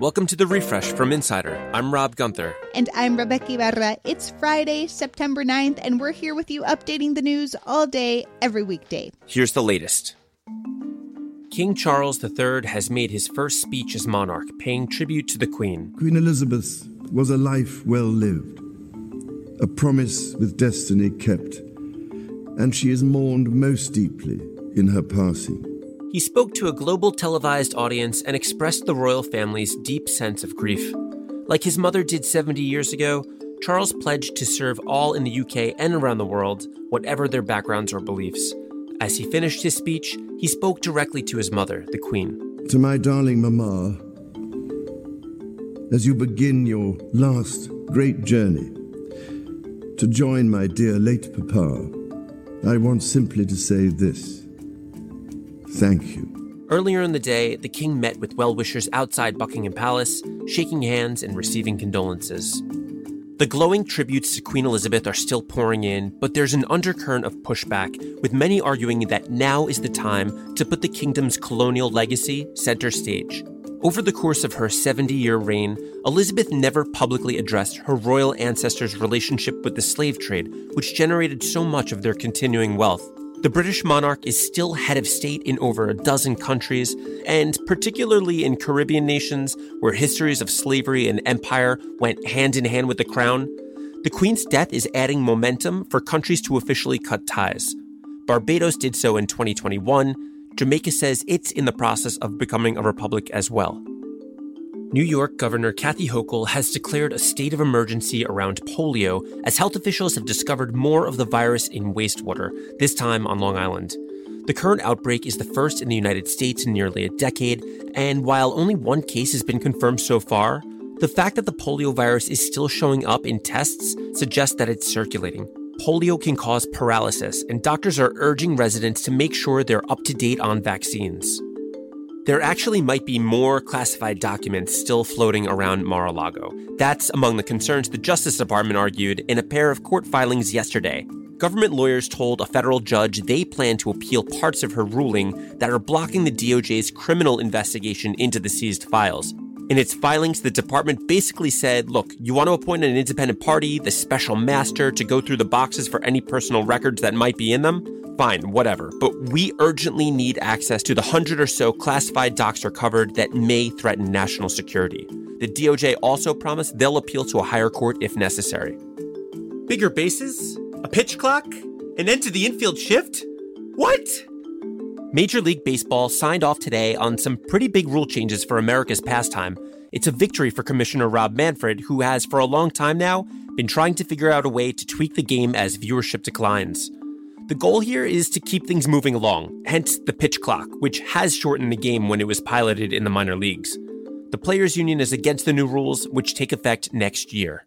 Welcome to the refresh from Insider. I'm Rob Gunther. And I'm Rebeca Ibarra. It's Friday, September 9th, and we're here with you updating the news all day, every weekday. Here's the latest King Charles III has made his first speech as monarch, paying tribute to the Queen. Queen Elizabeth was a life well lived, a promise with destiny kept, and she is mourned most deeply in her passing. He spoke to a global televised audience and expressed the royal family's deep sense of grief. Like his mother did 70 years ago, Charles pledged to serve all in the UK and around the world, whatever their backgrounds or beliefs. As he finished his speech, he spoke directly to his mother, the Queen. To my darling Mamma, as you begin your last great journey to join my dear late Papa, I want simply to say this. Thank you. Earlier in the day, the king met with well wishers outside Buckingham Palace, shaking hands and receiving condolences. The glowing tributes to Queen Elizabeth are still pouring in, but there's an undercurrent of pushback, with many arguing that now is the time to put the kingdom's colonial legacy center stage. Over the course of her 70 year reign, Elizabeth never publicly addressed her royal ancestors' relationship with the slave trade, which generated so much of their continuing wealth. The British monarch is still head of state in over a dozen countries, and particularly in Caribbean nations where histories of slavery and empire went hand in hand with the crown. The Queen's death is adding momentum for countries to officially cut ties. Barbados did so in 2021. Jamaica says it's in the process of becoming a republic as well. New York Governor Kathy Hochul has declared a state of emergency around polio as health officials have discovered more of the virus in wastewater, this time on Long Island. The current outbreak is the first in the United States in nearly a decade, and while only one case has been confirmed so far, the fact that the polio virus is still showing up in tests suggests that it's circulating. Polio can cause paralysis, and doctors are urging residents to make sure they're up to date on vaccines. There actually might be more classified documents still floating around Mar a Lago. That's among the concerns the Justice Department argued in a pair of court filings yesterday. Government lawyers told a federal judge they plan to appeal parts of her ruling that are blocking the DOJ's criminal investigation into the seized files. In its filings, the department basically said look, you want to appoint an independent party, the special master, to go through the boxes for any personal records that might be in them? Fine, whatever. But we urgently need access to the hundred or so classified docs recovered that may threaten national security. The DOJ also promised they'll appeal to a higher court if necessary. Bigger bases? A pitch clock? An end to the infield shift? What? Major League Baseball signed off today on some pretty big rule changes for America's pastime. It's a victory for Commissioner Rob Manfred, who has, for a long time now, been trying to figure out a way to tweak the game as viewership declines. The goal here is to keep things moving along, hence the pitch clock, which has shortened the game when it was piloted in the minor leagues. The Players Union is against the new rules, which take effect next year.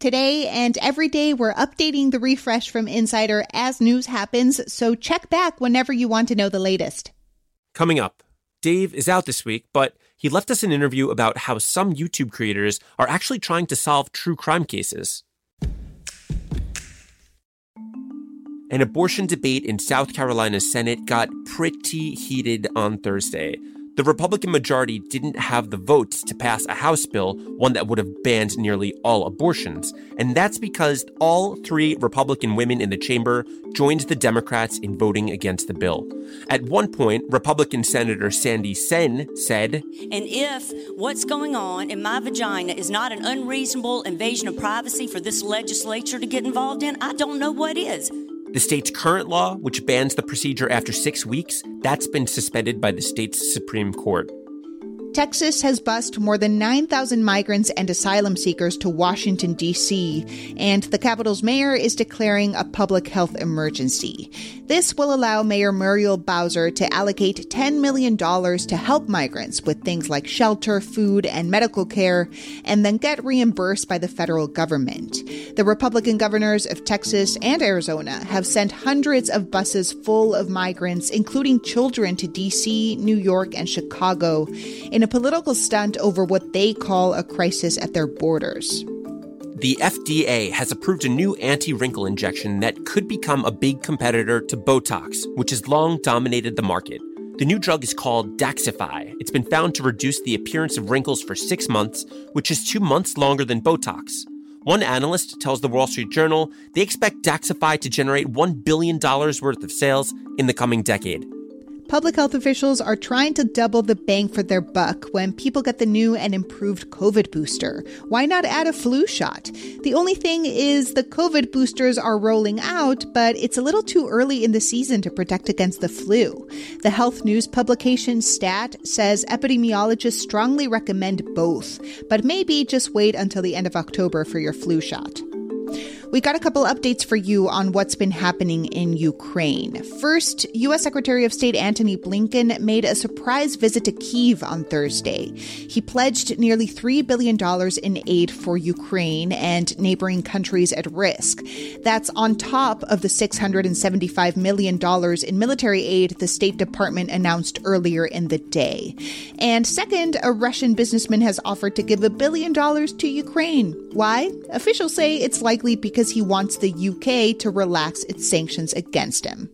Today and every day, we're updating the refresh from Insider as news happens, so check back whenever you want to know the latest. Coming up, Dave is out this week, but he left us an interview about how some YouTube creators are actually trying to solve true crime cases. An abortion debate in South Carolina's Senate got pretty heated on Thursday. The Republican majority didn't have the votes to pass a House bill, one that would have banned nearly all abortions. And that's because all three Republican women in the chamber joined the Democrats in voting against the bill. At one point, Republican Senator Sandy Senn said, And if what's going on in my vagina is not an unreasonable invasion of privacy for this legislature to get involved in, I don't know what is. The state's current law, which bans the procedure after six weeks, that's been suspended by the state's Supreme Court. Texas has bused more than 9,000 migrants and asylum seekers to Washington, D.C., and the capital's mayor is declaring a public health emergency. This will allow Mayor Muriel Bowser to allocate $10 million to help migrants with things like shelter, food, and medical care, and then get reimbursed by the federal government. The Republican governors of Texas and Arizona have sent hundreds of buses full of migrants, including children, to D.C., New York, and Chicago in a political stunt over what they call a crisis at their borders. The FDA has approved a new anti wrinkle injection that could become a big competitor to Botox, which has long dominated the market. The new drug is called Daxxify. It's been found to reduce the appearance of wrinkles for six months, which is two months longer than Botox. One analyst tells the Wall Street Journal they expect Daxxify to generate $1 billion worth of sales in the coming decade. Public health officials are trying to double the bang for their buck when people get the new and improved COVID booster. Why not add a flu shot? The only thing is the COVID boosters are rolling out, but it's a little too early in the season to protect against the flu. The health news publication Stat says epidemiologists strongly recommend both, but maybe just wait until the end of October for your flu shot. We got a couple updates for you on what's been happening in Ukraine. First, U.S. Secretary of State Antony Blinken made a surprise visit to Kiev on Thursday. He pledged nearly $3 billion in aid for Ukraine and neighboring countries at risk. That's on top of the $675 million in military aid the State Department announced earlier in the day. And second, a Russian businessman has offered to give a billion dollars to Ukraine. Why? Officials say it's likely because he wants the UK to relax its sanctions against him.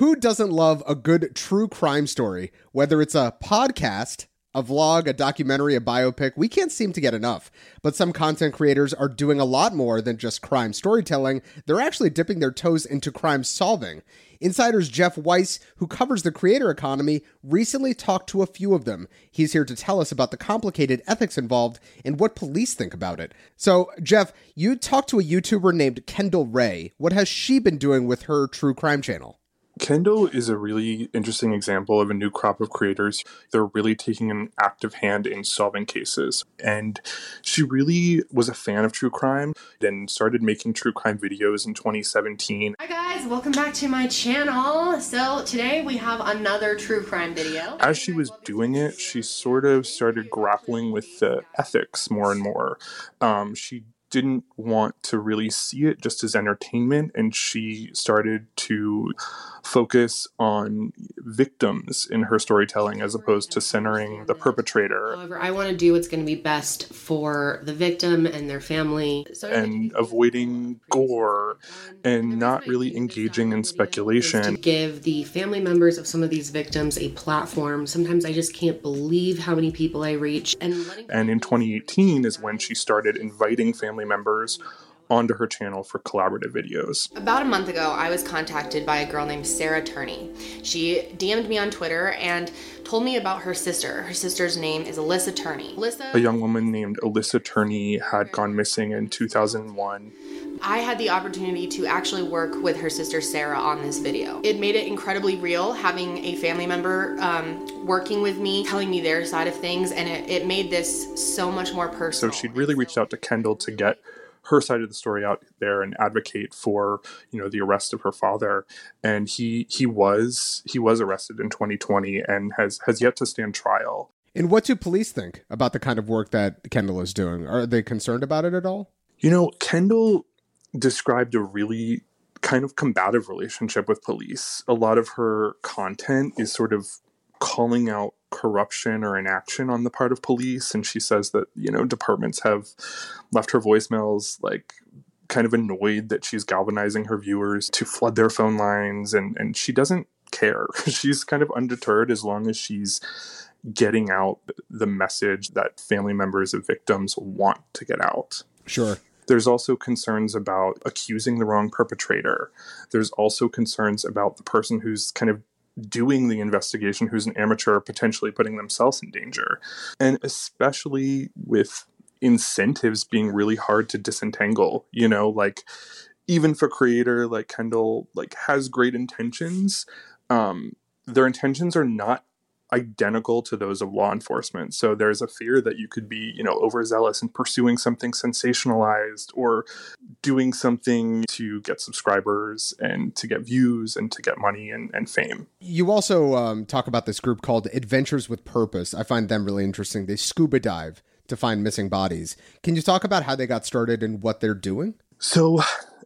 Who doesn't love a good true crime story? Whether it's a podcast, a vlog, a documentary, a biopic, we can't seem to get enough. But some content creators are doing a lot more than just crime storytelling. They're actually dipping their toes into crime solving. Insider's Jeff Weiss, who covers the creator economy, recently talked to a few of them. He's here to tell us about the complicated ethics involved and what police think about it. So, Jeff, you talked to a YouTuber named Kendall Rae. What has she been doing with her true crime channel? Kendall is a really interesting example of a new crop of creators. They're really taking an active hand in solving cases. And she really was a fan of true crime and started making true crime videos in 2017. Hi guys, welcome back to my channel. So today we have another true crime video. As she was doing it, she sort of started grappling with the ethics more and more. Um, she didn't want to really see it just as entertainment and she started to focus on victims in her storytelling as opposed to centering the perpetrator However, I want to do what's going to be best for the victim and their family. So and avoiding gore and not really engaging in speculation. to give the family members of some of these victims a platform. Sometimes I just can't believe how many people I reach. And and in 2018 is when she started inviting family members onto her channel for collaborative videos About a month ago, I was contacted by a girl named Sarah Turney. She DM'd me on Twitter and told me about her sister. Her sister's name is Alyssa Turney. Alyssa, a young woman named Alyssa Turney had gone missing in 2001 I had the opportunity to actually work with her sister Sarah on this video. It made it incredibly real having a family member um, working with me, telling me their side of things, and it, it made this so much more personal. So she'd really reached out to Kendall to get her side of the story out there and advocate for, you know, the arrest of her father. And he he was he was arrested in 2020 and has has yet to stand trial. And what do police think about the kind of work that Kendall is doing? Are they concerned about it at all? You know, Kendall described a really kind of combative relationship with police. A lot of her content is sort of calling out corruption or inaction on the part of police and she says that, you know, departments have left her voicemails like kind of annoyed that she's galvanizing her viewers to flood their phone lines and and she doesn't care. she's kind of undeterred as long as she's getting out the message that family members of victims want to get out. Sure. There's also concerns about accusing the wrong perpetrator. There's also concerns about the person who's kind of doing the investigation who's an amateur potentially putting themselves in danger. And especially with incentives being really hard to disentangle, you know, like even a creator like Kendall like has great intentions, um, their intentions are not identical to those of law enforcement. So there's a fear that you could be, you know, overzealous in pursuing something sensationalized or doing something to get subscribers and to get views and to get money and, and fame. You also um, talk about this group called Adventures with Purpose. I find them really interesting. They scuba dive to find missing bodies. Can you talk about how they got started and what they're doing? So,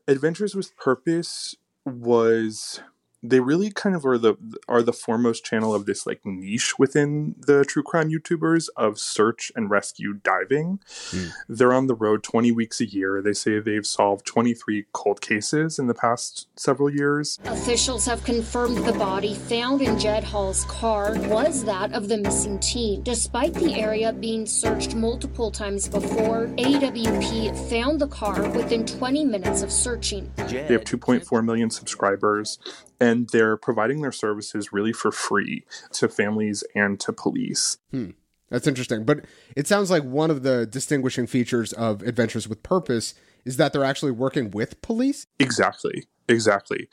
Adventures with Purpose was they really kind of are the are the foremost channel of this like niche within the true crime YouTubers of search and rescue diving. Mm. They're on the road 20 weeks a year. They say they've solved 23 cold cases in the past several years. Officials have confirmed the body found in Jed Hall's car was that of the missing teen. Despite the area being searched multiple times before, AWP found the car within 20 minutes of searching. They have 2.4 million subscribers and they're providing their services really for free to families and to police. Hmm. That's interesting. But it sounds like one of the distinguishing features of Adventures with Purpose is that they're actually working with police? Exactly. Exactly.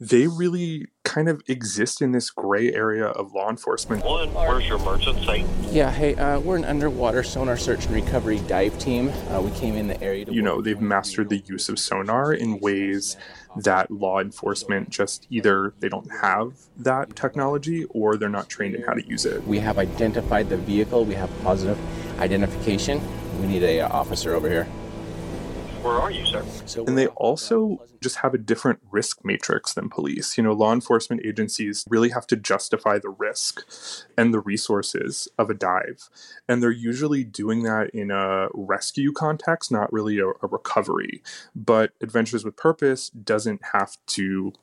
They really kind of exist in this gray area of law enforcement. One, where's your emergency? Yeah, hey, uh, we're an underwater sonar search and recovery dive team. Uh, we came in the area. To You know, they've mastered the use of sonar in ways that law enforcement just either they don't have that technology or they're not trained in how to use it. We have identified the vehicle. We have positive identification. We need a uh, officer over here. Where are you, sir? And they also just have a different risk matrix than police. You know, law enforcement agencies really have to justify the risk and the resources of a dive. And they're usually doing that in a rescue context, not really a, a recovery. But Adventures with Purpose doesn't have to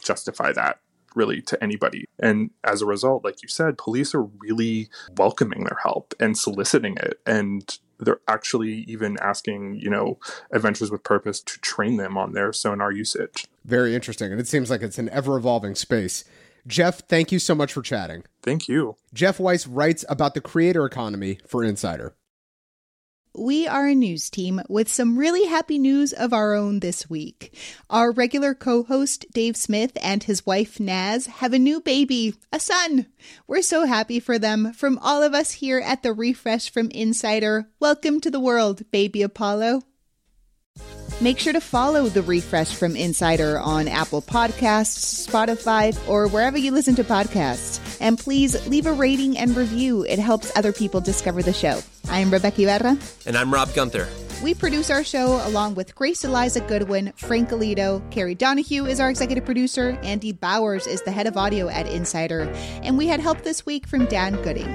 justify that really to anybody. And as a result, like you said, police are really welcoming their help and soliciting it and they're actually even asking, you know, Adventures with Purpose to train them on their sonar usage. Very interesting. And it seems like it's an ever evolving space. Jeff, thank you so much for chatting. Thank you. Jeff Weiss writes about the creator economy for Insider. We are a news team with some really happy news of our own this week. Our regular co host, Dave Smith, and his wife, Naz, have a new baby, a son. We're so happy for them. From all of us here at the Refresh from Insider, welcome to the world, baby Apollo. Make sure to follow the Refresh from Insider on Apple Podcasts, Spotify, or wherever you listen to podcasts. And please leave a rating and review. It helps other people discover the show. I'm Rebeca Ibarra. And I'm Rob Gunther. We produce our show along with Grace Eliza Goodwin, Frank Alito, Carrie Donahue is our executive producer, Andy Bowers is the head of audio at Insider, and we had help this week from Dan Gooding.